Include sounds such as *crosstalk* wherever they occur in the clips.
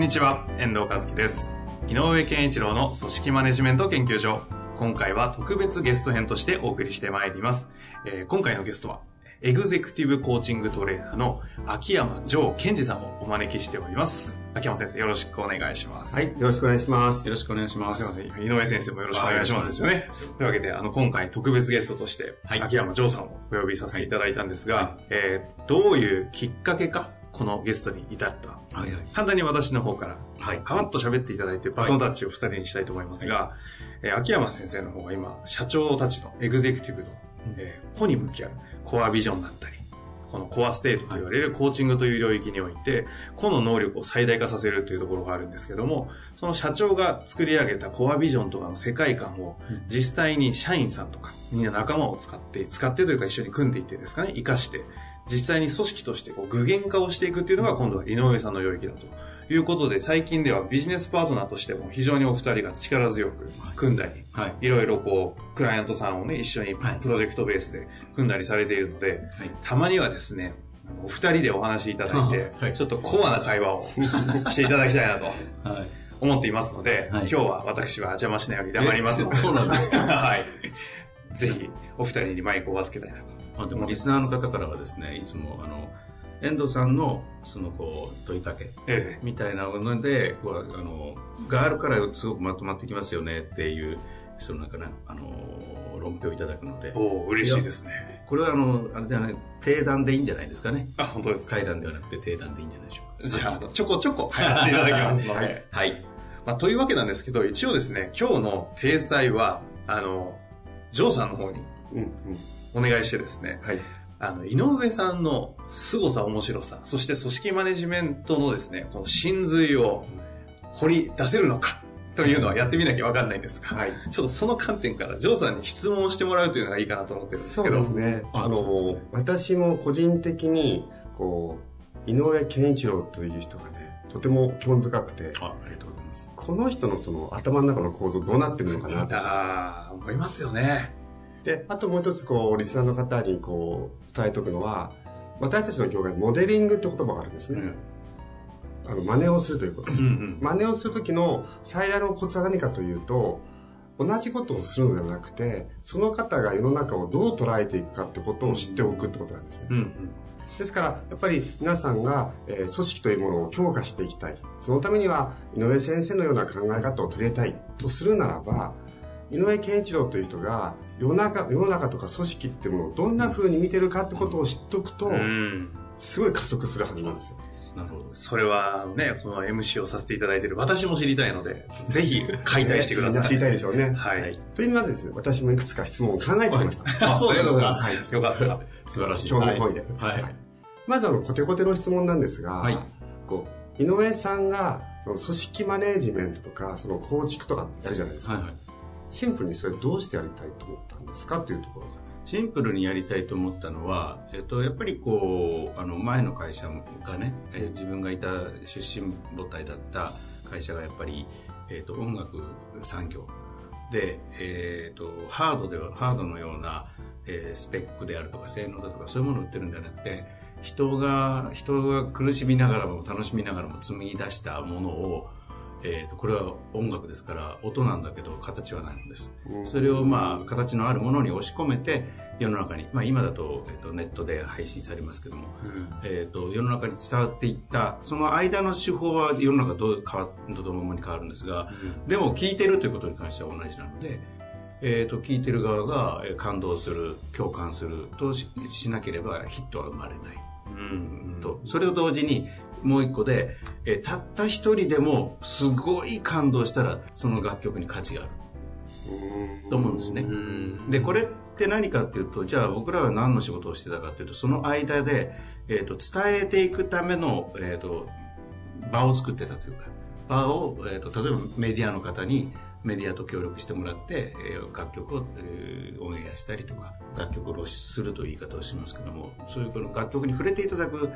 んにちは、遠藤和樹です。井上健一郎の組織マネジメント研究所。今回は特別ゲスト編としてお送りしてまいります。えー今回のゲストは、エグゼクティブコーチングトレーナーの秋山城健二さんをお招きしております。秋山先生、よろしくお願いします。はい、よろしくお願いします。よろしくお願いしますす。いません。井上先生もよろしくお願いしますですよね。というわけで、あの、今回特別ゲストとして、はい秋山城さんをお呼びさせていただいたんですが、えーどういうきっかけか、このゲストに至った。はいはい。簡単に私の方から、はい。はわっと喋っていただいて、バトンタッチを二人にしたいと思いますが、えー秋山先生の方が今、社長たちのエグゼクティブの、えー個に向き合うコアビジョンだったり、このコアステートと言われるコーチングという領域において、個の能力を最大化させるというところがあるんですけども、その社長が作り上げたコアビジョンとかの世界観をうん実際に社員さんとか、みんな仲間を使って、使ってというか一緒に組んでいってですかね、活かして、実際に組織としてこう具現化をしていくっていうのが今度は井上さんの領域だということで、最近ではビジネスパートナーとしても非常にお二人が力強く組んだり、はい。いろいろこう、クライアントさんをね、一緒にはいプロジェクトベースで組んだりされているので、はい。たまにはですね、お二人でお話しいただいて、はいちょっとコアな会話をしていただきたいなと *laughs* はい。思っていますので、はい今日は私は邪魔しないように黙りますので、えそうなんですか？*laughs* はい。ぜひ、お二人にマイクを預けたいなと。まあでも、リスナーの方からはですね、いつも、あの、遠藤さんの、その、こう、問いかけ、えみたいなので、こうあの、があるからすごくまとまってきますよねっていう、そのなんかね、あの、論評いただくのでえ、おお嬉しいですね。これはあの、あれじゃない、定談でいいんじゃないですかね。あ、本当ですか？階段ではなくて定談でいいんじゃないでしょうか。じゃあちょこちょこ入らせていただきますので、はい。はい。まあ、というわけなんですけど、一応ですね、今日の体裁は、あの、ジョーさんの方にうん、うん。お願いしてですね、はい。あの、井上さんの凄さ、面白さ、そして組織マネジメントのですね、この真髄を掘り出せるのか、というのはやってみなきゃわかんないんですが、はい。ちょっとその観点から、ジョーさんに質問をしてもらうというのがいいかなと思ってるんですそうけど。ですね。ああの、ね私も個人的に、こう、井上健一郎という人がね、とても興味深くて、あ、ありがとうございます。この人のその頭の中の構造どうなってるのかなと。ああ、思いますよね。で、あともう一つ、こう、リスナーの方に、こう、伝えておくのは、私たちの業界にモデリングって言葉があるんですね。うん。あの、真似をするということうん。うん。真似をするときの最大のコツは何かというと、同じことをするのではなくて、その方が世の中をどう捉えていくかってことを知っておくってことなんですね。うんうん。ですから、やっぱり皆さんが、えー組織というものを強化していきたい。そのためには、井上先生のような考え方を取り入れたいとするならば、井上健一郎という人が、世の中、世の中とか組織っていうものをどんな風に見てるかってことを知っておくと、うん。すごい加速するはずなんですよ。なるほど。それはね、この MC をさせていただいている私も知りたいので、ぜひ解体してくださ。みんない知りたいでしょうね。はい。というのはですね、私もいくつか質問を考えてきました。あ、そうですか。はいよかった。素晴らしい。興味本位で。はい。まずあの、コテコテの質問なんですが、はいこう、井上さんが、その組織マネージメントとか、その構築とかやるじゃないですか。はいはい。シンプルにそれどうしてやりたいと思ったんですかっていうところが。シンプルにやりたいと思ったのは、えっと、やっぱりこう、あの、前の会社がね、えー自分がいた出身母体だった会社がやっぱり、えっと、音楽産業で、えっと、ハードでは、ハードのような、えースペックであるとか性能だとかそういうものを売ってるんじゃなくて、人が、人が苦しみながらも楽しみながらも紡ぎ出したものを、えーと、これは音楽ですから、音なんだけど形はないんです。それをまあ形のあるものに押し込めて世の中に、まあ、今だと,、えっとネットで配信されますけども、えっと世の中に伝わっていったその間の手法は世の中どう変わとともに変わるんですがでも聞いてるということに関しては同じなので、えっと聞いてる側がえー感動する共感するとししなければヒットは生まれない。うん。とそれを同時にもう一個で、えーたった一人でもすごい感動したらその楽曲に価値があると思うんですね。うん。でこれっって何かっていうと、じゃあ僕らは何の仕事をしてたかっていうと、その間で、えっ、と、伝えていくための、えっ、と、場を作ってたというか、場を、えっ、と、例えばメディアの方に、メディアと協力してもらって、えー、楽曲を、えー、オンエアしたりとか、楽曲を露出するという言い方をしますけども、そういうこの楽曲に触れていただく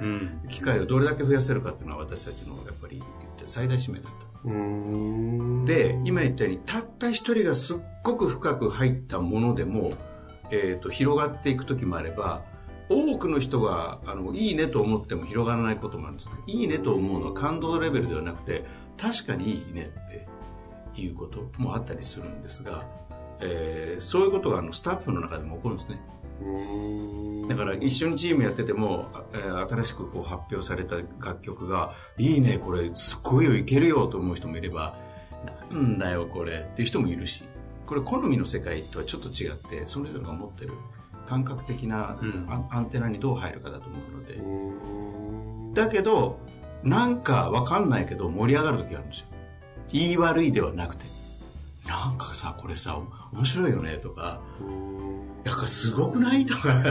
機会をどれだけ増やせるかっていうのは私たちのやっぱり最大使命だった。で、今言ったように、たった一人がすっごく深く入ったものでも、えっ、ー、と、広がっていく時もあれば、多くの人が、あの、いいねと思っても広がらないこともあるんですね。いいねと思うのは感動レベルではなくて、確かにいいねっていうこともあったりするんですが、えー、そういうことがあのスタッフの中でも起こるんですね。だから一緒にチームやってても、えー、新しくこう発表された楽曲が、いいね、これすごいよ、いけるよと思う人もいれば、なんだよ、これっていう人もいるし、これ好みの世界とはちょっと違って、それぞれが持ってる感覚的なアンテナにどう入るかだと思うので。だけど、なんかわかんないけど盛り上がる時があるんですよ。言い悪いではなくて。なんかさ、これさ、面白いよねとか、やっぱすごくない？*laughs* とか、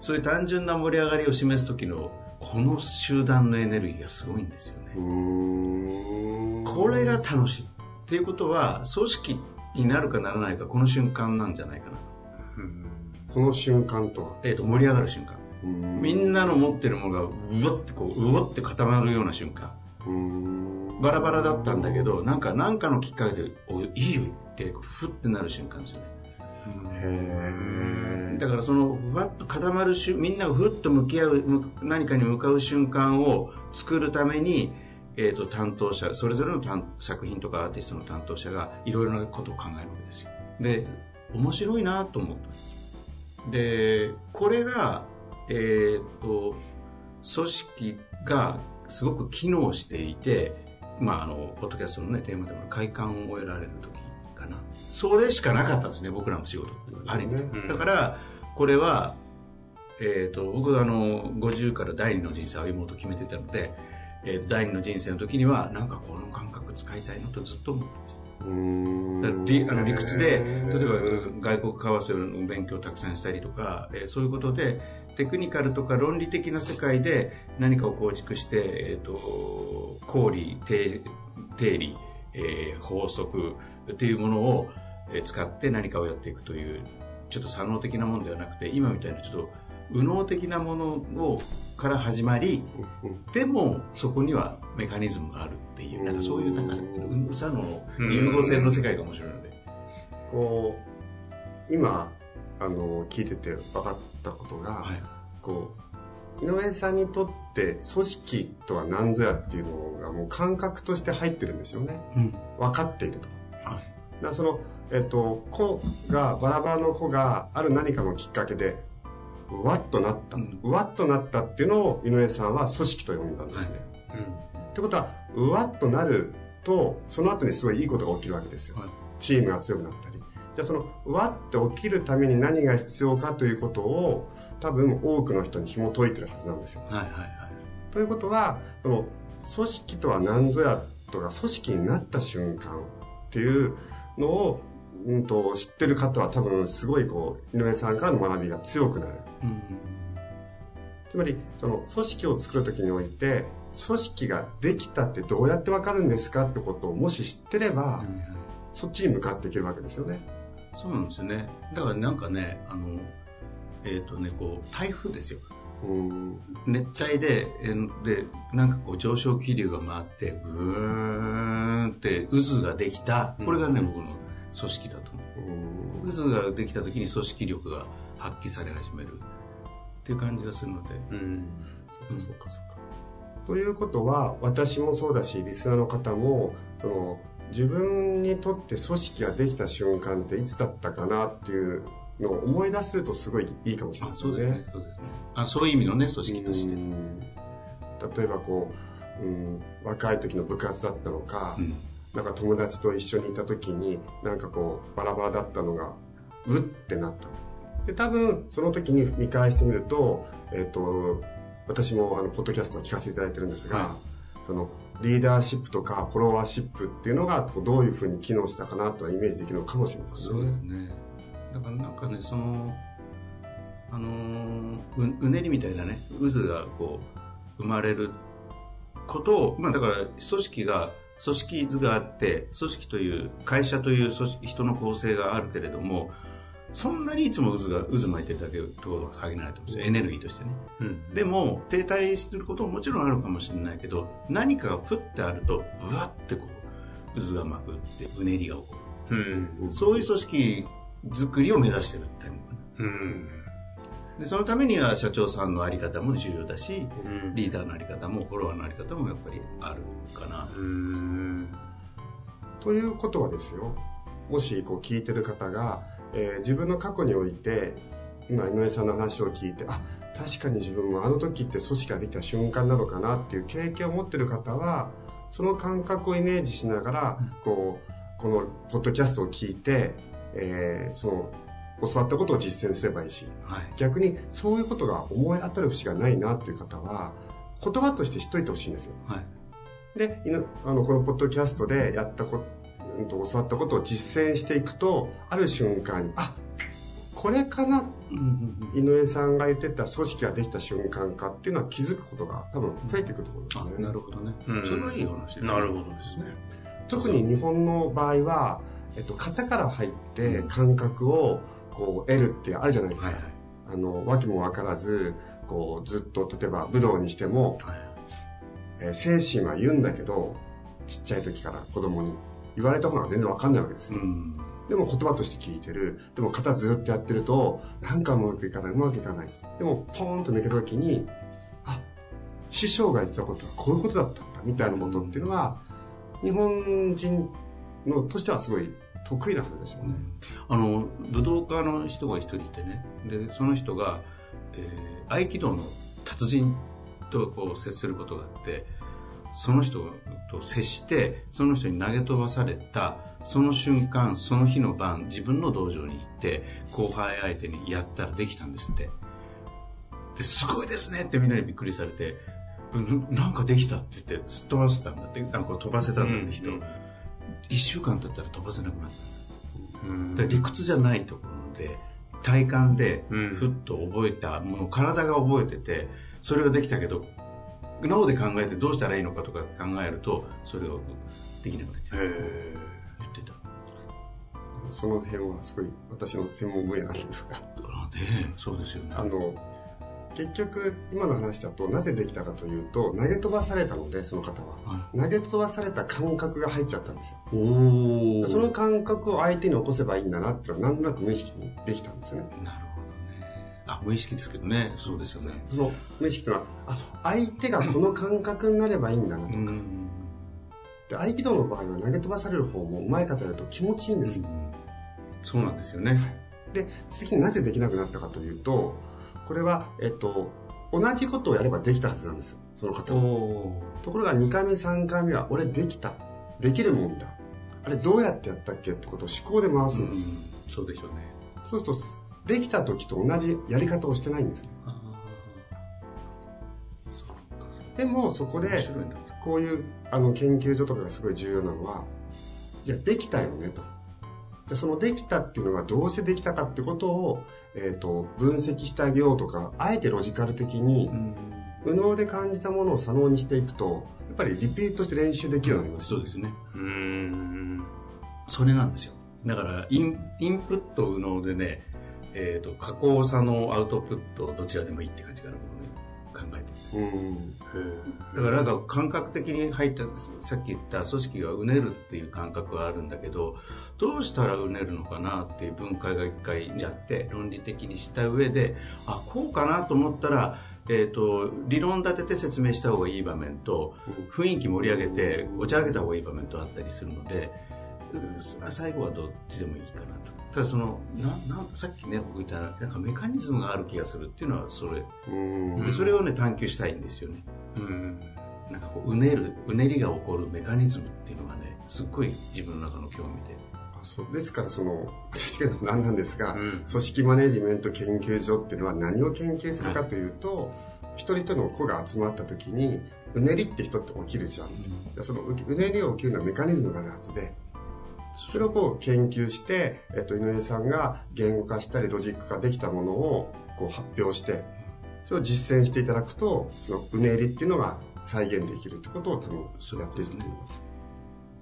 そういう単純な盛り上がりを示す時の、この集団のエネルギーがすごいんですよね。これが楽しい。っていうことは、組織になるかならないか、この瞬間なんじゃないかな。この瞬間とは？えっ、ー、と、盛り上がる瞬間。みんなの持ってるものが、うわってこう、うわって固まるような瞬間。バラバラだったんだけど、なんか、なんかのきっかけで、おいいよって、ふってなる瞬間ですよね。だからそのわっと固まるしみんながふっと向き合う何かに向かう瞬間を作るために、えーと、担当者それぞれの作品とかアーティストの担当者がいろいろなことを考えるわけですよ。で面白いなと思ったでこれがえっ、ー、と組織がすごく機能していてまああのポッドキャストのねテーマでも快感を得られる時かな。それしかなかったんですね僕らの仕事ある意味、ね、だからこれはえーと、僕はあの50から第二の人生を歩もうと決めてたので、えー、第二の人生の時にはなんかこの感覚使いたいのとずっと思ってました。あの理屈で例えば外国為替の勉強をたくさんしたりとか、えー、そういうことでテクニカルとか論理的な世界で何かを構築して、えーと、公理定理、えー、法則っていうものを使って何かをやっていくというちょっと左脳的なものではなくて今みたいなちょっと右脳的なものをから始まりでもそこにはメカニズムがあるっていうなんかそういうなんか右左脳融合性の世界が面白いので。こう今あの聞いてて分かったことが、はい、こう井上さんにとって組織とは何ぞやっていうのがもう感覚として入ってるんですよね、うん、分かっていると。はい、だそのえっと、子が、バラバラの子がある何かのきっかけで、うわっとなった、うん、わっとなったっていうのを井上さんは組織と呼んだんですね。はい、うん、ってことは、うわっとなると、その後にすごいいいことが起きるわけですよ。はい、チームが強くなったり。じゃあその、うわって起きるために何が必要かということを、多分多くの人に紐解いてるはずなんですよ。はいはいはい。ということは、その、組織とは何ぞやとか、組織になった瞬間っていうのをうんと、知ってる方は多分すごいこう、井上さんからの学びが強くなる。うん、つまり、その組織を作るときにおいて、組織ができたってどうやってわかるんですかってことをもし知ってれば、うん、そっちに向かっていけるわけですよね。そうなんですよね。だからなんかね、あの、えっ、ー、とね、こう、台風ですよ。熱帯で、で、なんかこう上昇気流が回って、ぐーんって渦ができた。これがね、僕の組織だと思う。渦ができた時に組織力が発揮され始めるっていう感じがするので。うん。そうかそうか。ということは、私もそうだし、リスナーの方も、その、自分にとって組織ができた瞬間っていつだったかなっていうのを思い出せるとすごいいいかもしれないですね。そうですね。そうですね。あ、そういう意味のね、組織として。例えばこう、うん、若い時の部活だったのか、うんなんか友達と一緒にいた時に、なんかこう、バラバラだったのが、うってなった。で、多分、その時に見返してみると、えっ、ー、と、私もあの、ポッドキャストを聞かせていただいてるんですが、はい、その、リーダーシップとかフォロワーシップっていうのがどういうふうに機能したかなとはイメージできるのかもしれませんね。そうですね。だからなんかね、その、あのーううねりみたいなね渦がこう生まれることを、まあ、だから組織が組織図があって組織という会社という組織人の構成があるけれどもそんなにいつも渦が渦巻いてるだけとは限らないと思うんですよエネルギーとしてねうん。でも停滞することももちろんあるかもしれないけど何かがプッてあるとうわってこう渦が巻くってうねりが起こうん。るそういう組織作りを目指してるっていうのかなうん。でそのためには社長さんのあり方も重要だしうん。リーダーのあり方もフォロワーのあり方もやっぱりあるかなうん。ということはですよもしこう聞いてる方が、えー自分の過去において今井上さんの話を聞いてあ確かに自分もあの時って組織ができた瞬間なのかなっていう経験を持ってる方はその感覚をイメージしながら、こうこのポッドキャストを聞いて、えーその教わったことを実践すればいいしはい。逆にそういうことが思い当たる節がないなっていう方は言葉として知っといてほしいんですよ。はい。で、あの、このポッドキャストでやったこ教わったことを実践していくと、ある瞬間に、あ、これかな、井上さんが言ってた組織ができた瞬間かっていうのは気づくことが多分増えていくところですあね。なるほどね、うん。それはいい話ですね。なるほどですね。特に日本の場合は、えっと、型から入って感覚をこう得るってあるじゃないですか。はいはい。あの、わけもわからず、こう、ずっと、例えば武道にしても、はい。えー精神は言うんだけど、ちっちゃい時から子供に言われた方が全然わかんないわけですよ。うんでも言葉として聞いてる。でも型ずっとやってると、なんかうまくいかない、うまくいかない。でも、ポーンと抜けた時に、あ、師匠が言ってたことはこういうことだったんだ、みたいなことっていうのは、日本人のとしてはすごい得意なはずですよね。あの武道家の人が一人いてねでその人が、えー合気道の達人とこう接することがあってその人と接してその人に投げ飛ばされたその瞬間その日の晩自分の道場に行って後輩相手にやったらできたんですって。ですごいですねってみんなにびっくりされてうんなんかできたって言ってすっ飛ばせたんだってなんか飛ばせたんだって人、うんうん。一週間経ったら飛ばせなくなった。理屈じゃないところで体感でうん。ふっと覚えたもの体が覚えててそれができたけど脳で考えてどうしたらいいのかとか考えるとそれができなくなっちゃうへ言ってたその辺はすごい私の専門分野なんですが。あでそうですよねあの、結局、今の話だと、なぜできたかというと、投げ飛ばされたので、その方は。は投げ飛ばされた感覚が入っちゃったんですよ。その感覚を相手に起こせばいいんだなっていうのは、なんとなく無意識にできたんですね。なるほどねあ無意識ですけどね。そうですよね。その無意識とは、あ、相手がこの感覚になればいいんだなと。うん。で、合気道の場合は投げ飛ばされる方も上手い方やると気持ちいいんですよ。そうなんですよね。で、次なぜできなくなったかというと、これは、えっと、同じことをやればできたはずなんです。その方ところが2回目3回目は俺できた。できるもんだ。あれどうやってやったっけってことを思考で回すんです、そうでしょうね。そうするとできた時と同じやり方をしてないんですねでもそこ面でこういうあの研究所とかがすごい重要なのはいやできたよねと。じゃあそのできたっていうのはどうしてできたかってことを、えー、と分析してあげようとかあえてロジカル的にうん。右脳で感じたものを左脳にしていくとやっぱりリピートして練習できるようになりますそうですね。ーうん。それなんですよ。だからインインプット右脳でね、えー、と加工差のアウトプットどちらでもいいって感じかな考えて。るうん。だからなんか感覚的に入ったさっき言った組織がうねるっていう感覚があるんだけどどうしたらうねるのかなっていう分解が一回やって論理的にした上であこうかなと思ったら、えー、と理論立てて説明した方がいい場面と雰囲気盛り上げておちゃらけた方がいい場面とあったりするのでうん最後はどっちでもいいかなとただそのななさっきね僕言ったなんかメカニズムがある気がするっていうのはそれ。うん。でそれをね探求したいんですよね。うん。なんかこううねるうねりが起こるメカニズムっていうのがねすっごい自分の中の興味で。あそう。ですからその私が何なんですが、うん。組織マネジメント研究所っていうのは何を研究するかというと、一人一人の子が集まった時にうねりって人って起きるじゃん、でそのううねりを起きるのはメカニズムがあるはずでそれをこう研究して、えっと、井上さんが言語化したりロジック化できたものをこう発表してそれを実践していただくとそのうねりっていうのが再現できるってことを多分やっていると思います。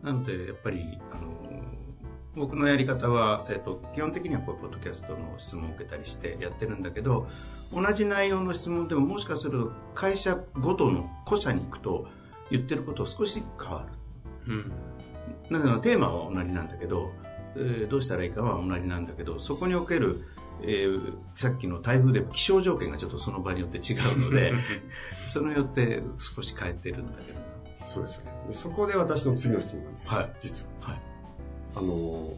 なのでやっぱりあの僕のやり方は、えっと、基本的にはこうポッドキャストの質問を受けたりしてやってるんだけど同じ内容の質問でももしかすると会社ごとの個社に行くと言ってること少し変わる、うん、なぜならテーマは同じなんだけど、えー、どうしたらいいかは同じなんだけどそこにおけるえー、さっきの台風で気象条件がちょっとその場によって違うので *laughs* そのよって少し変えてるんだけど。そうですよね。そこで私の次の質問なんです、はい、実は、はい、あの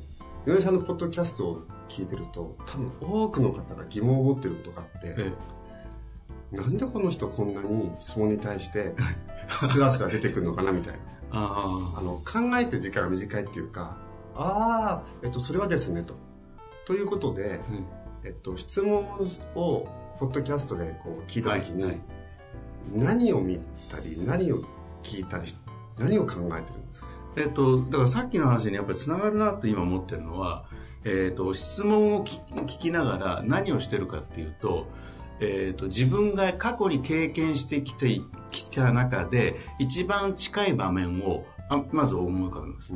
井上さんのポッドキャストを聞いてると多分多くの方が疑問を持ってることがあって、ええ、なんでこの人こんなに質問に対してスラスラ出てくるのかなみたいなあの考えてる時間が短いっていうかああ、えっと、それはですねと。ということで、うん。えっと、質問をポッドキャストでこう聞いた時に、はいはい、何を見たり何を聞いたり何を考えてるんですか？えっと、だからさっきの話にやっぱりつながるなと今思ってるのは、えっと、質問を聞きながら何をしてるかっていうと、えっと、自分が過去に経験してきてきた中で一番近い場面をあまず思い浮かべます。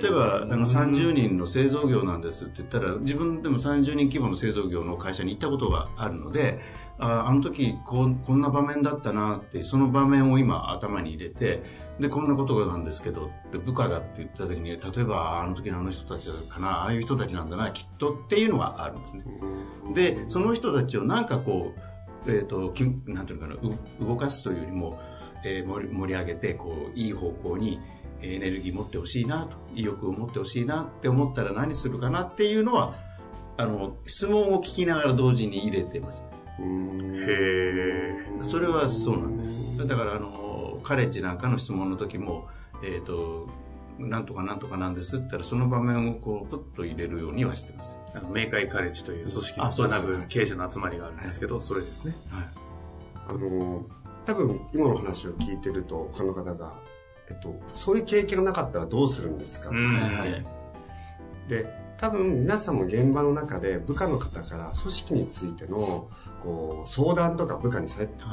例えば、あの、30人の製造業なんですって言ったら、自分でも30人規模の製造業の会社に行ったことがあるので、ああの時こ、こんな場面だったなって、その場面を今頭に入れて、で、こんなことなんですけど、部下がって言った時に、例えば、あの時のあの人たちかな、ああいう人たちなんだな、きっとっていうのがあるんですね。で、その人たちをなんかこう、えっ、ー、と、なんていうのかな、動かすというよりも、えー、盛り上げて、こう、いい方向にエネルギー持ってほしいなと、意欲を持ってほしいなって思ったら何するかなっていうのは、あの、質問を聞きながら同時に入れてます。へえ。それはそうなんです。だから、あの、カレッジなんかの質問の時も、えっ、ー、と、なんとかなんとかなんですって言ったら、その場面をこう、プッと入れるようにはしてます。あの、明快カレッジという組織の学ぶ経営者の集まりがあるんですけど、はい、それですね。はい。あの、多分今の話を聞いてると他の方が、えっと、そういう経験がなかったらどうするんですか、はい、で多分皆さんも現場の中で部下の方から組織についてのこう相談とか部下にされた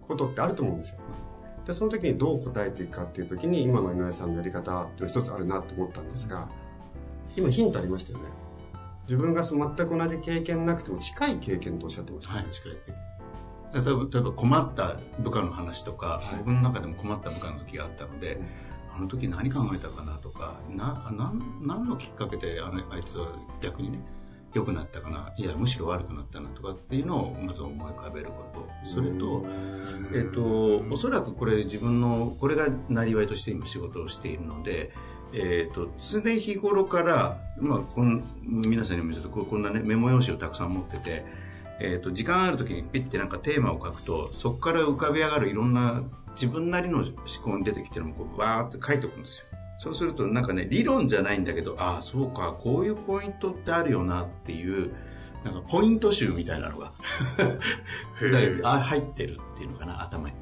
ことってあると思うんですよ。でその時にどう答えていくかっていう時に今の井上さんのやり方っていうの一つあるなと思ったんですが今ヒントありましたよね。自分が全く同じ経験なくても近い経験とおっしゃってました、ね、はい、近い経験。例えば困った部下の話とか、はい、僕の中でも困った部下の時があったので、あの時何考えたかなとか、な、な何のきっかけであのあいつは逆にね、良くなったかな、いや、むしろ悪くなったなとかっていうのをまず思い浮かべること。それと、えっ、と、おそらくこれ自分の、これがなりわいとして今仕事をしているので、えっ、と、常日頃から、まあ、こん皆さんにもちょっとこんなね、メモ用紙をたくさん持ってて、えーと、時間ある時にピッてなんかテーマを書くとそこから浮かび上がるいろんな自分なりの思考に出てきてるのをこうわーって書いておくんですよそうするとなんかね理論じゃないんだけどああそうかこういうポイントってあるよなっていうなんかポイント集みたいなのが *laughs* *laughs* あ入ってるっていうのかな頭に。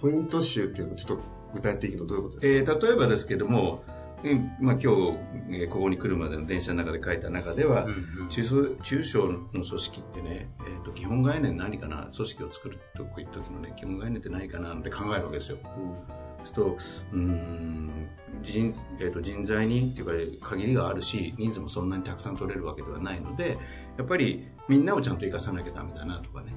ポイント集っていうのはちょっと具体的にどういうことですか、えー、例えばですけどもまあ、今日、えー、ここに来るまでの電車の中で書いた中では、うんうん、中中小の組織ってね、えーと、基本概念何かな？組織を作るとこ行った時のね基本概念って何かな？って考えるわけですよ。うん、するとうん人,、えーと、人材にっていうか限りがあるし人数もそんなにたくさん取れるわけではないのでやっぱりみんなをちゃんと生かさなきゃダメだなとかね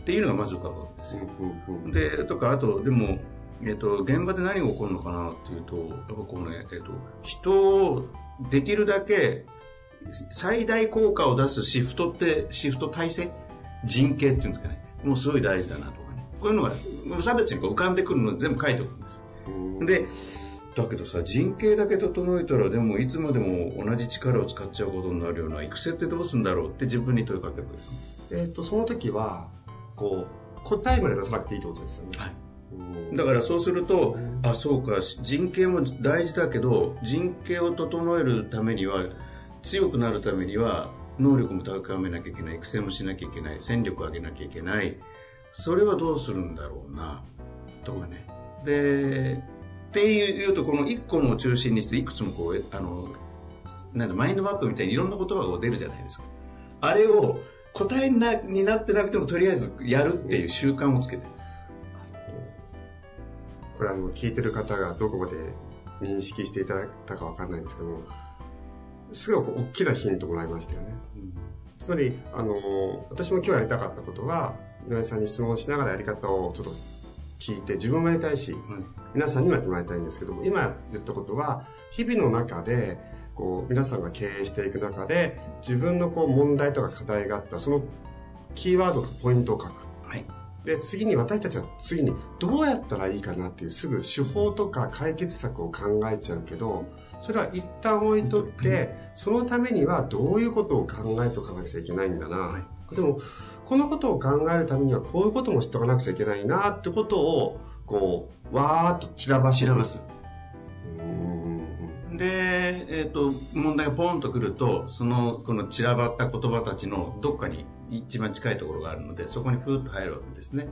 っていうのがまず浮かぶわけですよ。でとかあとでもえっ、と、現場で何が起こるのかなっていうと、やっぱこうね、えっ、と、人をできるだけ最大効果を出すシフトって、シフト体制？人形っていうんですかね。もうすごい大事だなと。こういうのが無差別に浮かんでくるのを全部書いておくんです。で、だけどさ、人形だけ整えたら、でもいつまでも同じ力を使っちゃうことになるような育成ってどうするんだろうって自分に問いかけるんです。えっ、ー、と、その時は、こう、答えまで出さなくていいってことですよね。はい。だからそうすると、あ、そうか、人権も大事だけど、人権を整えるためには、強くなるためには、能力も高めなきゃいけない、育成もしなきゃいけない、戦力を上げなきゃいけない。それはどうするんだろうな、とかね。で、っていうと、この一個のを中心にして、いくつもこう、あの、なんだ、マインドマップみたいにいろんな言葉が出るじゃないですか。あれを、答えになになってなくてもとりあえずやるっていう習慣をつけてる。これあの、聞いてる方がどこまで認識していただいたかわかんないんですけども、すごく大きなヒントもらいましたよね。つまり、あの、私も今日やりたかったことは、井上さんに質問しながらやり方をちょっと聞いて、自分もやりたいし、皆さんにもやってもらいたいんですけども、今言ったことは、日々の中で、こう、皆さんが経営していく中で、自分のこう、問題とか課題があったら、そのキーワードとかポイントを書く。はい。で、次に私たちは次にどうやったらいいかなっていうすぐ手法とか解決策を考えちゃうけど、それは一旦置いとって、そのためにはどういうことを考えておかなくちゃいけないんだな。でも、このことを考えるためにはこういうことも知っておかなくちゃいけないなってことを、こう、わーっと散らばし散らばす。で、えっ、と、問題がポンとくると、その、この散らばった言葉たちのどっかに一番近いところがあるので、そこにふーっと入るわけですね。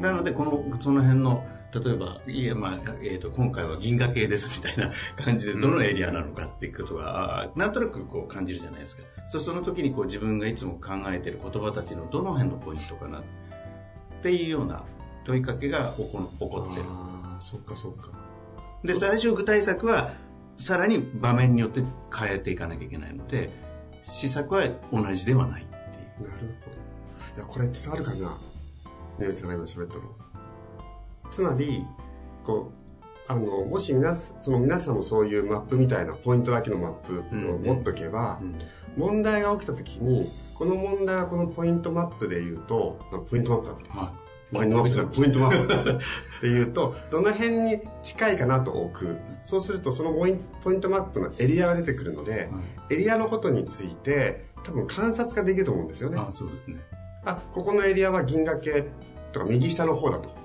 なので、この、その辺の、例えば、いや、まあ、えっ、と、今回は銀河系ですみたいな *laughs* 感じで、どのエリアなのかっていうことが、あーなんとなくこう感じるじゃないですか。そうその時にこう自分がいつも考えてる言葉たちのどの辺のポイントかなっていうような問いかけが起こ起こってる。ああ、そっかそっか。で、最初具体策は、さらに場面によって変えていかなきゃいけないので、施策は同じではないっていう。なるほど。いや、これ伝わるかなねえさんが今喋ったの。つまり、こう、あの、もし皆さん、その皆さんもそういうマップみたいなポイントだけのマップを持っとけば、うん問題が起きた時に、この問題はこのポイントマップで言うと、まあポイントマップだって。はポイントマップポイントマップで言うと、どの辺に近いかなと置く。そうすると、そのポイ、ポイントマップのエリアが出てくるので、エリアのことについて、多分観察ができると思うんですよね。あそうですね。あ、ここのエリアは銀河系とか右下の方だと。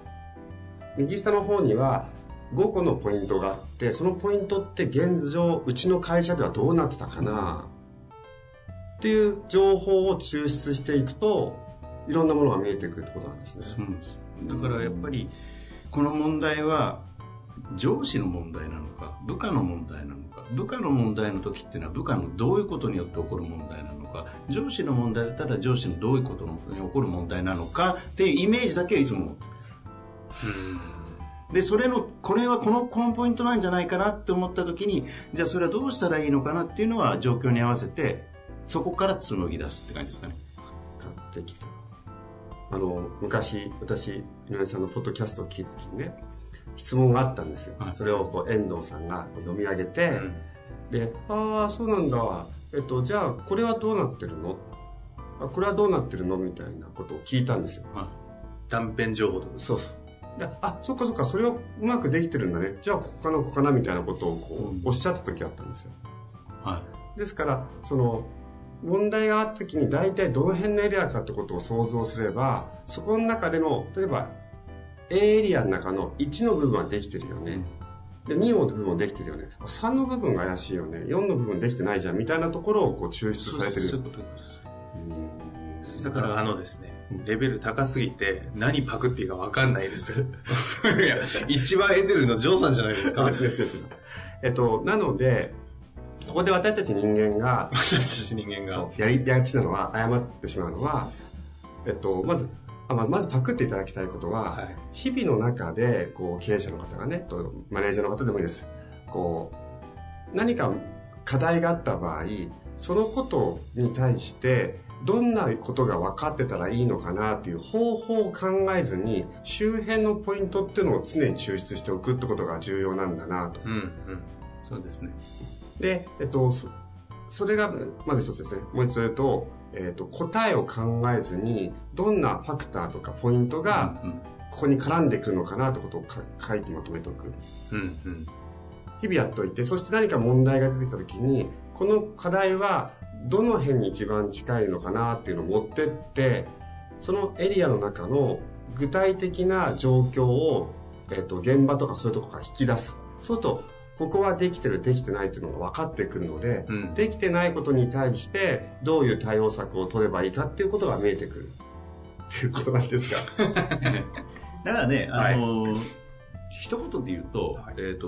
右下の方には5個のポイントがあって、そのポイントって現状、うちの会社ではどうなってたかな？っていう情報を抽出していくと、いろんなものが見えてくるってことなんですね。そうです。だからやっぱり、この問題は、上司の問題なのか、部下の問題なのか、部下の問題の時っていうのは部下のどういうことによって起こる問題なのか、上司の問題だったら上司のどういうことに起こる問題なのかっていうイメージだけはいつも持ってるでそれの、これはこの、このポイントなんじゃないかなって思った時に、じゃあそれはどうしたらいいのかなっていうのは状況に合わせて、そこから紡ぎ出すって感じですかね。買ってきた。あの、昔、私、井上さんのポッドキャストを聞いた時にね、質問があったんですよ。はいそれをこう遠藤さんが読み上げて、で、ああ、そうなんだ。えっと、じゃあ、これはどうなってるの？あこれはどうなってるの？みたいなことを聞いたんですよ。断片情報とか？そうそう。であ、そっかそっか、それをうまくできてるんだね。じゃあ、ここかな、ここかな、みたいなことをこう、うんおっしゃった時あったんですよ。はですから、その、問題があった時に大体どの辺のエリアかってことを想像すれば、そこの中での、例えば、A エリアの中の1の部分はできてるよね。で、2の部分もできてるよね。3の部分が怪しいよね。4の部分できてないじゃん、みたいなところをこう抽い。出されてる。そういうことうんだからあのですねうん、レベル高すぎて何パクっていいか分かんないですよ。*laughs* いや、一番得てるのジョーさんじゃないですかえっと、なので、ここで私たち人間が、*laughs* 私たち人間が。やりがちなのは、誤ってしまうのは、えっと、まず、あままずパクっていただきたいことは、はい。日々の中で、こう、経営者の方がね、とマネージャーの方でもいいです。こう、何か課題があった場合、そのことに対して、どんなことが分かってたらいいのかなっていう方法を考えずに、周辺のポイントっていうのを常に抽出しておくってことが重要なんだなと。うん、うん。そうですね。で、えっと、そそれが、まず一つですね。もう一つ言うと、えっと、答えを考えずに、どんなファクターとかポイントが、うんここに絡んでくるのかなってことをか書いてまとめておく。うん、うん。日々やっておいて、そして何か問題が出てきたときに、この課題はどの辺に一番近いのかなっていうのを持ってって、そのエリアの中の具体的な状況を、えっ、と、現場とかそういうところから引き出す。そうすると、ここはできてる、できてないっていうのが分かってくるので、うんできてないことに対して、どういう対応策を取ればいいかっていうことが見えてくる。っていうことなんですが。*laughs* *laughs* だからね、あのー一言で言うと、えっ、と、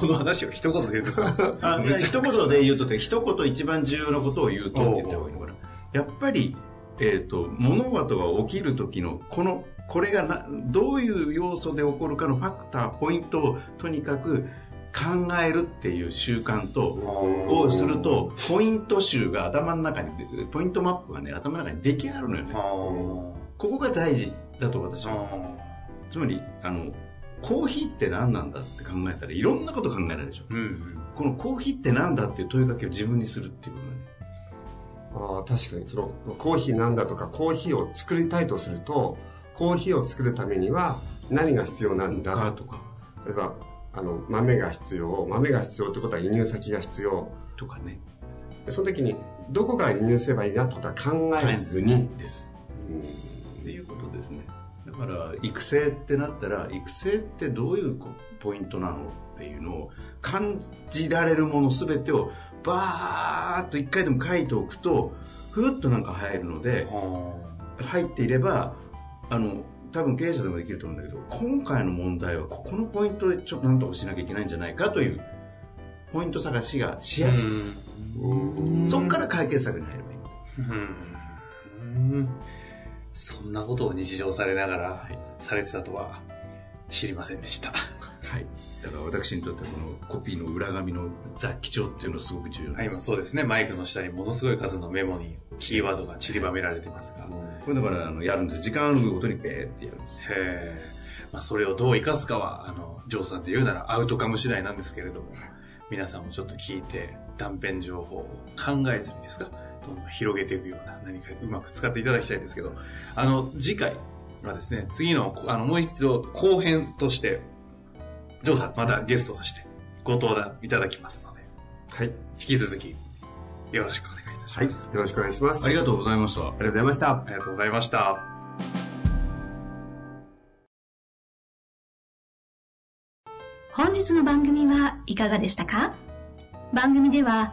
この話を一言で言うんですか？*laughs* あいや一言で言うとって、一言一番重要なことを言うとって言った方がいいのかな。やっぱり、えっ、と、物事が起きる時の、この、これがな、どういう要素で起こるかのファクター、ポイントをとにかく考えるっていう習慣と、をすると、ポイント集が頭の中に、ポイントマップがね、頭の中に出来上がるのよね。ここが大事だと私は。つまり、あの、コーヒーって何なんだって考えたらいろんなこと考えられるでしょ。うんうんこのコーヒーって何だっていう問いかけを自分にするっていうことね。ああ確かにそのコーヒーなんだとかコーヒーを作りたいとするとコーヒーを作るためには何が必要なんだ？かとか、例えばあの豆が必要豆が必要ってことは輸入先が必要とかね。でその時にどこから輸入すればいいなってことは考えずに、です。うんっていうことですね。だから、育成ってなったら、育成ってどういうこポイントなのっていうのを感じられるもの全てをバーッと一回でも書いておくと、ふーっとなんか入るので、入っていれば、あの、多分経営者でもできると思うんだけど、今回の問題はここのポイントでちょっとなんとかしなきゃいけないんじゃないかという、ポイント探しがしやすく、そこから解決策に入ればいい。うんそんなことを日常されながらされてたとは知りませんでした。はい。だから私にとってこのコピーの裏紙の雑記帳っていうのはすごく重要はい、です。今そうですね、マイクの下にものすごい数のメモにキーワードが散りばめられてますが。これだからあのやるんです。時間あるごとにペーってやるんです。へえ。まあ、それをどう生かすかは、あの、ジョーさんで言うならアウトカム次第なんですけれども、皆さんもちょっと聞いて、断片情報を考えずにですか、どんどん広げていくような何かうまく使っていただきたいんですけど、あの、次回はですね、次の、あの、もう一度後編として、ジョーさん、またゲストとしてご登壇いただきますので、はい、引き続き、よろしくお願いいたしはい、ます。よろしくお願いしますありがとうございました。ありがとうございましたありがとうございました。本日の番組はいかがでしたか？番組では